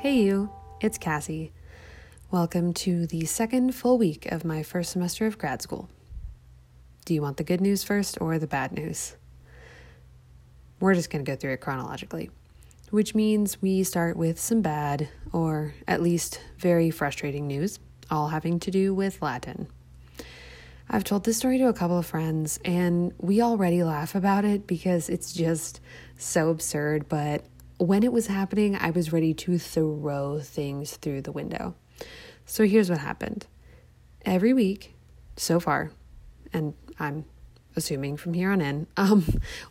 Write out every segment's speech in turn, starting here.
Hey, you, it's Cassie. Welcome to the second full week of my first semester of grad school. Do you want the good news first or the bad news? We're just going to go through it chronologically, which means we start with some bad, or at least very frustrating news, all having to do with Latin. I've told this story to a couple of friends, and we already laugh about it because it's just so absurd. But when it was happening, I was ready to throw things through the window. So here's what happened every week so far, and I'm assuming from here on in, um,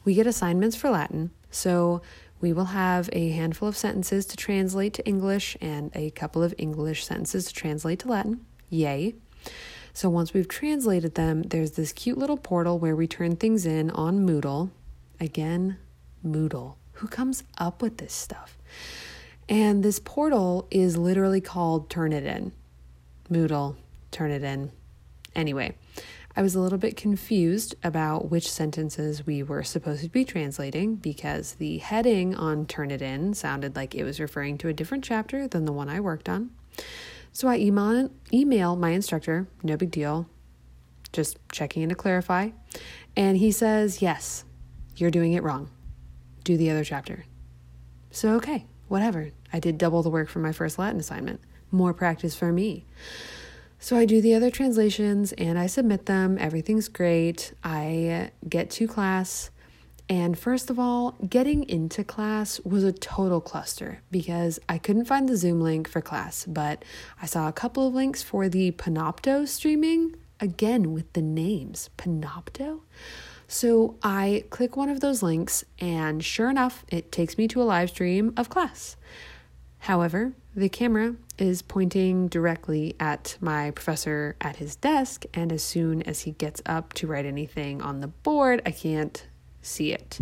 we get assignments for Latin. So we will have a handful of sentences to translate to English and a couple of English sentences to translate to Latin. Yay. So once we've translated them, there's this cute little portal where we turn things in on Moodle. Again, Moodle. Who comes up with this stuff? And this portal is literally called Turnitin. Moodle, Turnitin. Anyway, I was a little bit confused about which sentences we were supposed to be translating because the heading on Turnitin sounded like it was referring to a different chapter than the one I worked on. So I email, email my instructor, no big deal, just checking in to clarify. And he says, Yes, you're doing it wrong. Do the other chapter. So, okay, whatever. I did double the work for my first Latin assignment. More practice for me. So I do the other translations and I submit them. Everything's great. I get to class. And first of all, getting into class was a total cluster because I couldn't find the Zoom link for class, but I saw a couple of links for the Panopto streaming, again with the names Panopto. So I click one of those links, and sure enough, it takes me to a live stream of class. However, the camera is pointing directly at my professor at his desk, and as soon as he gets up to write anything on the board, I can't see it.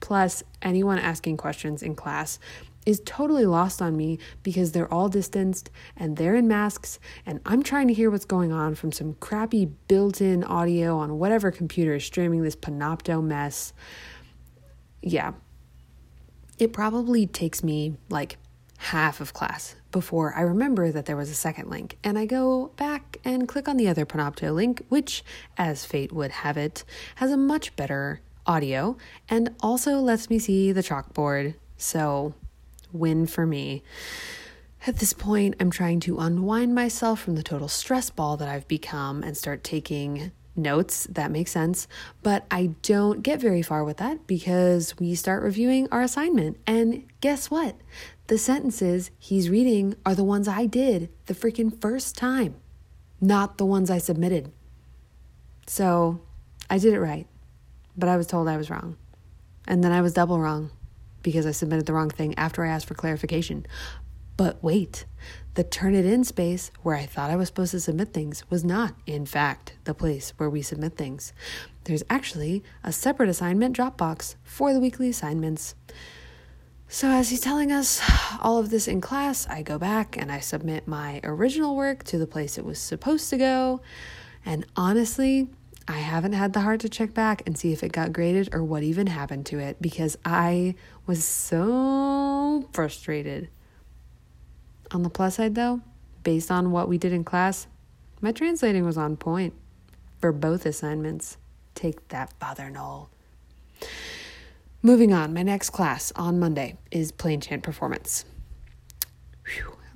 Plus, anyone asking questions in class is totally lost on me because they're all distanced and they're in masks, and I'm trying to hear what's going on from some crappy built in audio on whatever computer is streaming this Panopto mess. Yeah. It probably takes me like half of class before I remember that there was a second link, and I go back and click on the other Panopto link, which, as fate would have it, has a much better audio and also lets me see the chalkboard. So, win for me. At this point, I'm trying to unwind myself from the total stress ball that I've become and start taking notes. That makes sense. But I don't get very far with that because we start reviewing our assignment. And guess what? The sentences he's reading are the ones I did the freaking first time, not the ones I submitted. So I did it right but I was told I was wrong. And then I was double wrong because I submitted the wrong thing after I asked for clarification. But wait, the Turnitin space where I thought I was supposed to submit things was not, in fact, the place where we submit things. There's actually a separate assignment Dropbox for the weekly assignments. So, as he's telling us all of this in class, I go back and I submit my original work to the place it was supposed to go. And honestly, I haven't had the heart to check back and see if it got graded or what even happened to it because I was so frustrated. On the plus side, though, based on what we did in class, my translating was on point for both assignments. Take that, Father Noel. Moving on, my next class on Monday is plain chant performance.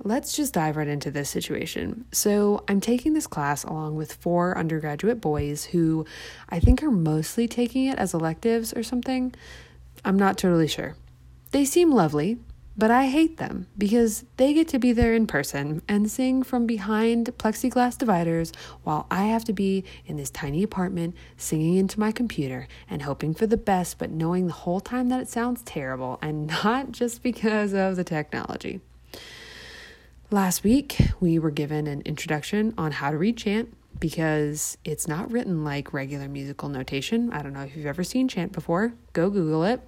Let's just dive right into this situation. So, I'm taking this class along with four undergraduate boys who I think are mostly taking it as electives or something. I'm not totally sure. They seem lovely, but I hate them because they get to be there in person and sing from behind plexiglass dividers while I have to be in this tiny apartment singing into my computer and hoping for the best, but knowing the whole time that it sounds terrible and not just because of the technology. Last week, we were given an introduction on how to read chant because it's not written like regular musical notation. I don't know if you've ever seen chant before, go Google it.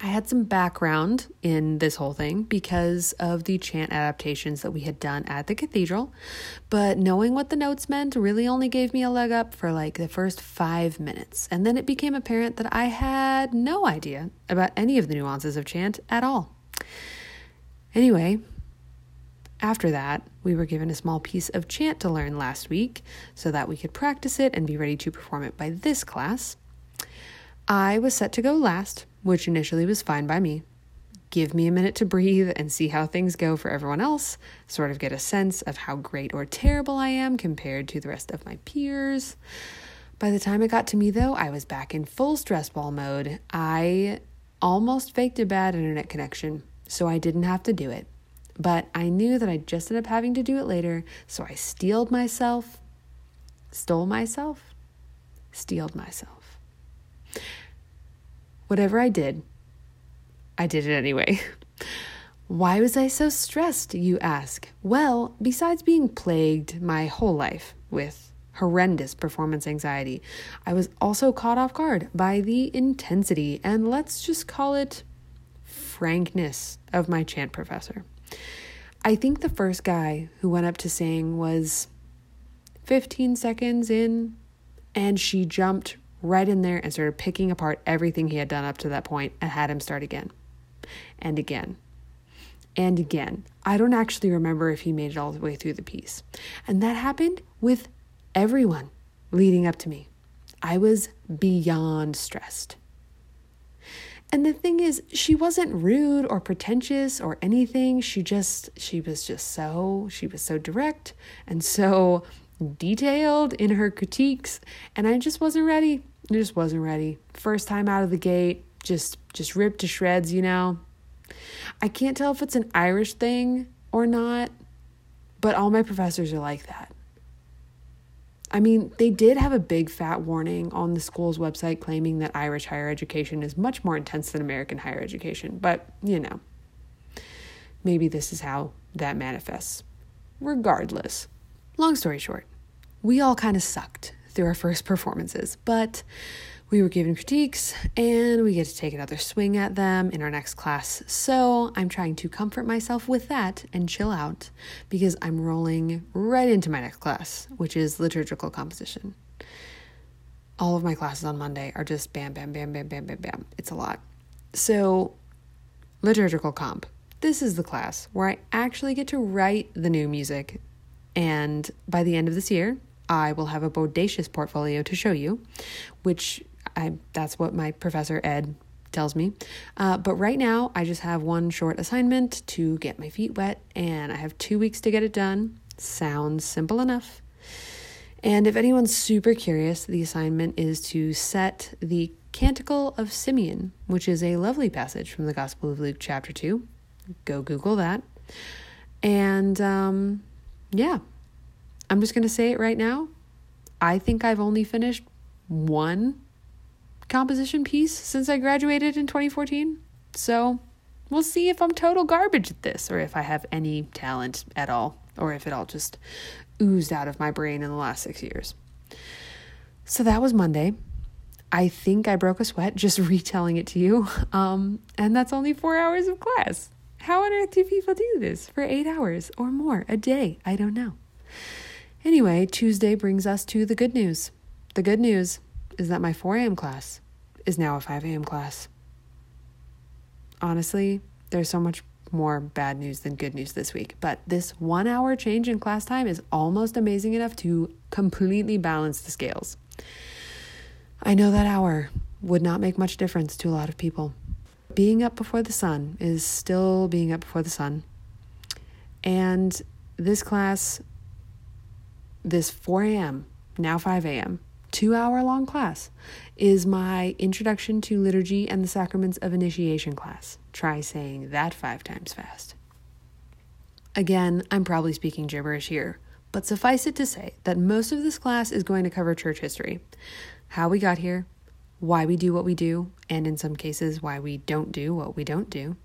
I had some background in this whole thing because of the chant adaptations that we had done at the cathedral, but knowing what the notes meant really only gave me a leg up for like the first five minutes. And then it became apparent that I had no idea about any of the nuances of chant at all. Anyway, after that, we were given a small piece of chant to learn last week so that we could practice it and be ready to perform it by this class. I was set to go last, which initially was fine by me. Give me a minute to breathe and see how things go for everyone else, sort of get a sense of how great or terrible I am compared to the rest of my peers. By the time it got to me, though, I was back in full stress ball mode. I almost faked a bad internet connection, so I didn't have to do it. But I knew that I'd just end up having to do it later, so I steeled myself, stole myself, steeled myself. Whatever I did, I did it anyway. Why was I so stressed, you ask? Well, besides being plagued my whole life with horrendous performance anxiety, I was also caught off guard by the intensity and let's just call it frankness of my chant professor. I think the first guy who went up to sing was 15 seconds in, and she jumped right in there and started picking apart everything he had done up to that point and had him start again and again and again. I don't actually remember if he made it all the way through the piece. And that happened with everyone leading up to me. I was beyond stressed. And the thing is, she wasn't rude or pretentious or anything. She just, she was just so, she was so direct and so detailed in her critiques. And I just wasn't ready. I just wasn't ready. First time out of the gate, just, just ripped to shreds, you know? I can't tell if it's an Irish thing or not, but all my professors are like that. I mean, they did have a big fat warning on the school's website claiming that Irish higher education is much more intense than American higher education, but you know, maybe this is how that manifests. Regardless, long story short, we all kind of sucked through our first performances, but we were given critiques and we get to take another swing at them in our next class. So I'm trying to comfort myself with that and chill out because I'm rolling right into my next class, which is liturgical composition. All of my classes on Monday are just bam, bam, bam, bam, bam, bam, bam. It's a lot. So, liturgical comp. This is the class where I actually get to write the new music. And by the end of this year, I will have a bodacious portfolio to show you, which I that's what my professor Ed tells me. Uh, but right now, I just have one short assignment to get my feet wet, and I have two weeks to get it done. Sounds simple enough. And if anyone's super curious, the assignment is to set the Canticle of Simeon, which is a lovely passage from the Gospel of Luke, chapter 2. Go Google that. And um, yeah, I'm just going to say it right now. I think I've only finished one composition piece since I graduated in 2014. So we'll see if I'm total garbage at this or if I have any talent at all or if it all just oozed out of my brain in the last six years. So that was Monday. I think I broke a sweat just retelling it to you. Um, and that's only four hours of class. How on earth do people do this for eight hours or more a day? I don't know. Anyway, Tuesday brings us to the good news. The good news is that my 4 a.m. class is now a 5 a.m. class. Honestly, there's so much more bad news than good news this week, but this one hour change in class time is almost amazing enough to completely balance the scales. I know that hour would not make much difference to a lot of people. Being up before the sun is still being up before the sun. And this class, this 4 a.m., now 5 a.m., two hour long class is my Introduction to Liturgy and the Sacraments of Initiation class. Try saying that five times fast. Again, I'm probably speaking gibberish here, but suffice it to say that most of this class is going to cover church history how we got here, why we do what we do, and in some cases, why we don't do what we don't do.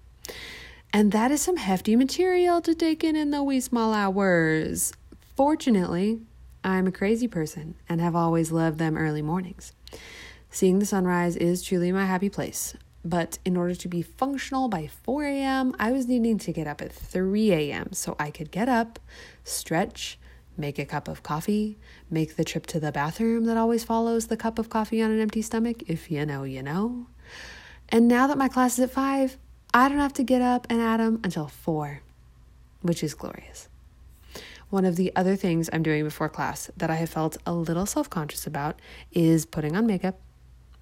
And that is some hefty material to take in in the wee small hours. Fortunately, I'm a crazy person and have always loved them early mornings. Seeing the sunrise is truly my happy place. But in order to be functional by 4 a.m., I was needing to get up at 3 a.m. so I could get up, stretch, make a cup of coffee, make the trip to the bathroom that always follows the cup of coffee on an empty stomach. If you know, you know. And now that my class is at 5, I don't have to get up and at 'em until 4, which is glorious. One of the other things I'm doing before class that I have felt a little self conscious about is putting on makeup.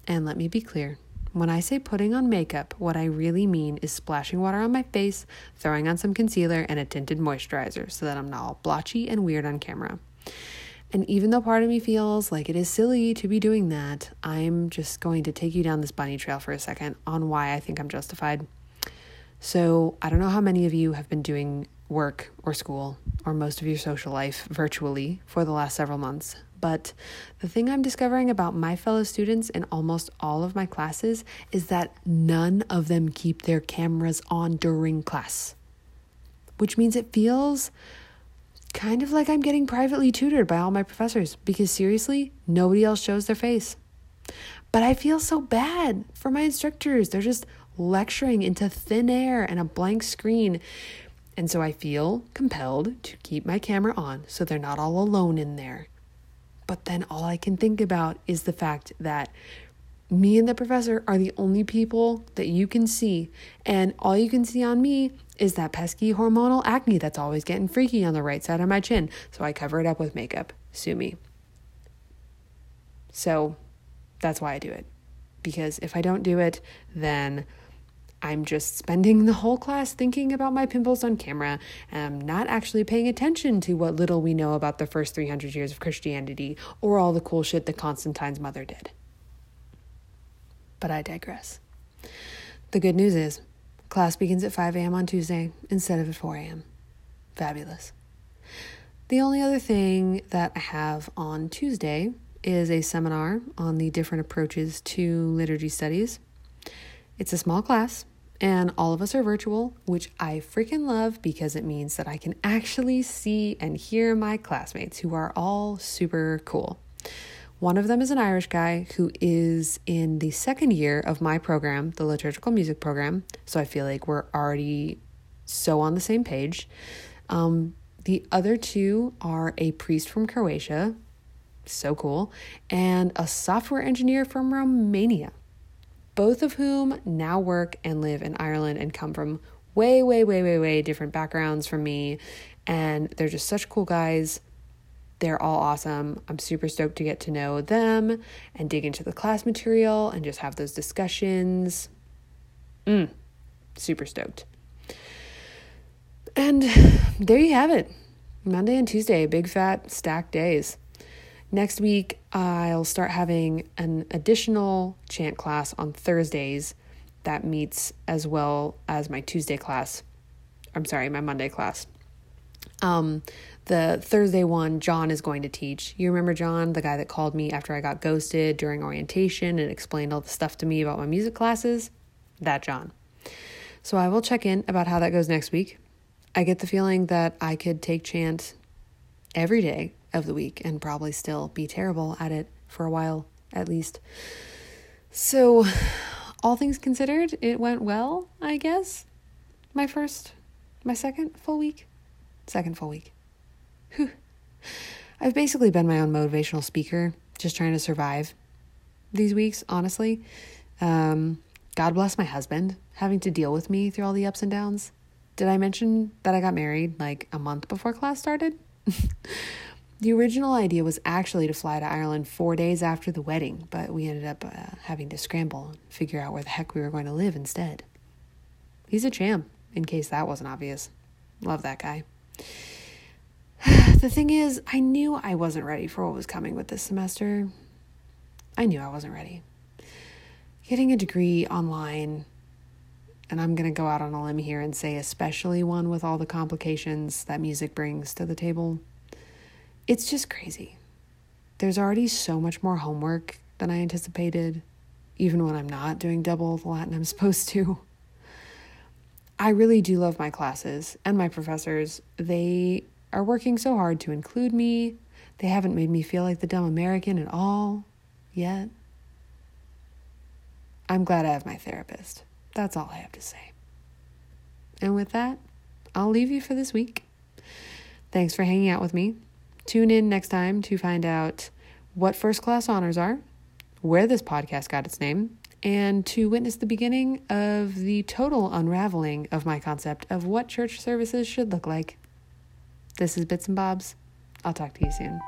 And let me be clear when I say putting on makeup, what I really mean is splashing water on my face, throwing on some concealer, and a tinted moisturizer so that I'm not all blotchy and weird on camera. And even though part of me feels like it is silly to be doing that, I'm just going to take you down this bunny trail for a second on why I think I'm justified. So, I don't know how many of you have been doing work or school or most of your social life virtually for the last several months. But the thing I'm discovering about my fellow students in almost all of my classes is that none of them keep their cameras on during class, which means it feels kind of like I'm getting privately tutored by all my professors because seriously, nobody else shows their face. But I feel so bad for my instructors. They're just lecturing into thin air and a blank screen and so I feel compelled to keep my camera on so they're not all alone in there. But then all I can think about is the fact that me and the professor are the only people that you can see. And all you can see on me is that pesky hormonal acne that's always getting freaky on the right side of my chin. So I cover it up with makeup. Sue me. So that's why I do it. Because if I don't do it, then I'm just spending the whole class thinking about my pimples on camera and I'm not actually paying attention to what little we know about the first 300 years of Christianity or all the cool shit that Constantine's mother did. But I digress. The good news is, class begins at 5 a.m. on Tuesday instead of at 4 a.m. Fabulous. The only other thing that I have on Tuesday is a seminar on the different approaches to liturgy studies. It's a small class, and all of us are virtual, which I freaking love because it means that I can actually see and hear my classmates who are all super cool. One of them is an Irish guy who is in the second year of my program, the liturgical music program. So I feel like we're already so on the same page. Um, the other two are a priest from Croatia, so cool, and a software engineer from Romania both of whom now work and live in Ireland and come from way, way, way, way, way different backgrounds from me. And they're just such cool guys. They're all awesome. I'm super stoked to get to know them and dig into the class material and just have those discussions. Mm, super stoked. And there you have it. Monday and Tuesday, big fat stacked days. Next week, I'll start having an additional chant class on Thursdays that meets as well as my Tuesday class. I'm sorry, my Monday class. Um, the Thursday one, John is going to teach. You remember John, the guy that called me after I got ghosted during orientation and explained all the stuff to me about my music classes? That John. So I will check in about how that goes next week. I get the feeling that I could take chant every day of the week and probably still be terrible at it for a while at least. So, all things considered, it went well, I guess. My first, my second full week. Second full week. Whew. I've basically been my own motivational speaker, just trying to survive these weeks, honestly. Um, God bless my husband having to deal with me through all the ups and downs. Did I mention that I got married like a month before class started? The original idea was actually to fly to Ireland four days after the wedding, but we ended up uh, having to scramble and figure out where the heck we were going to live instead. He's a champ, in case that wasn't obvious. Love that guy. the thing is, I knew I wasn't ready for what was coming with this semester. I knew I wasn't ready. Getting a degree online, and I'm going to go out on a limb here and say, especially one with all the complications that music brings to the table it's just crazy. There's already so much more homework than I anticipated, even when I'm not doing double the Latin I'm supposed to. I really do love my classes and my professors. They are working so hard to include me. They haven't made me feel like the dumb American at all yet. I'm glad I have my therapist. That's all I have to say. And with that, I'll leave you for this week. Thanks for hanging out with me. Tune in next time to find out what first class honors are, where this podcast got its name, and to witness the beginning of the total unraveling of my concept of what church services should look like. This is Bits and Bobs. I'll talk to you soon.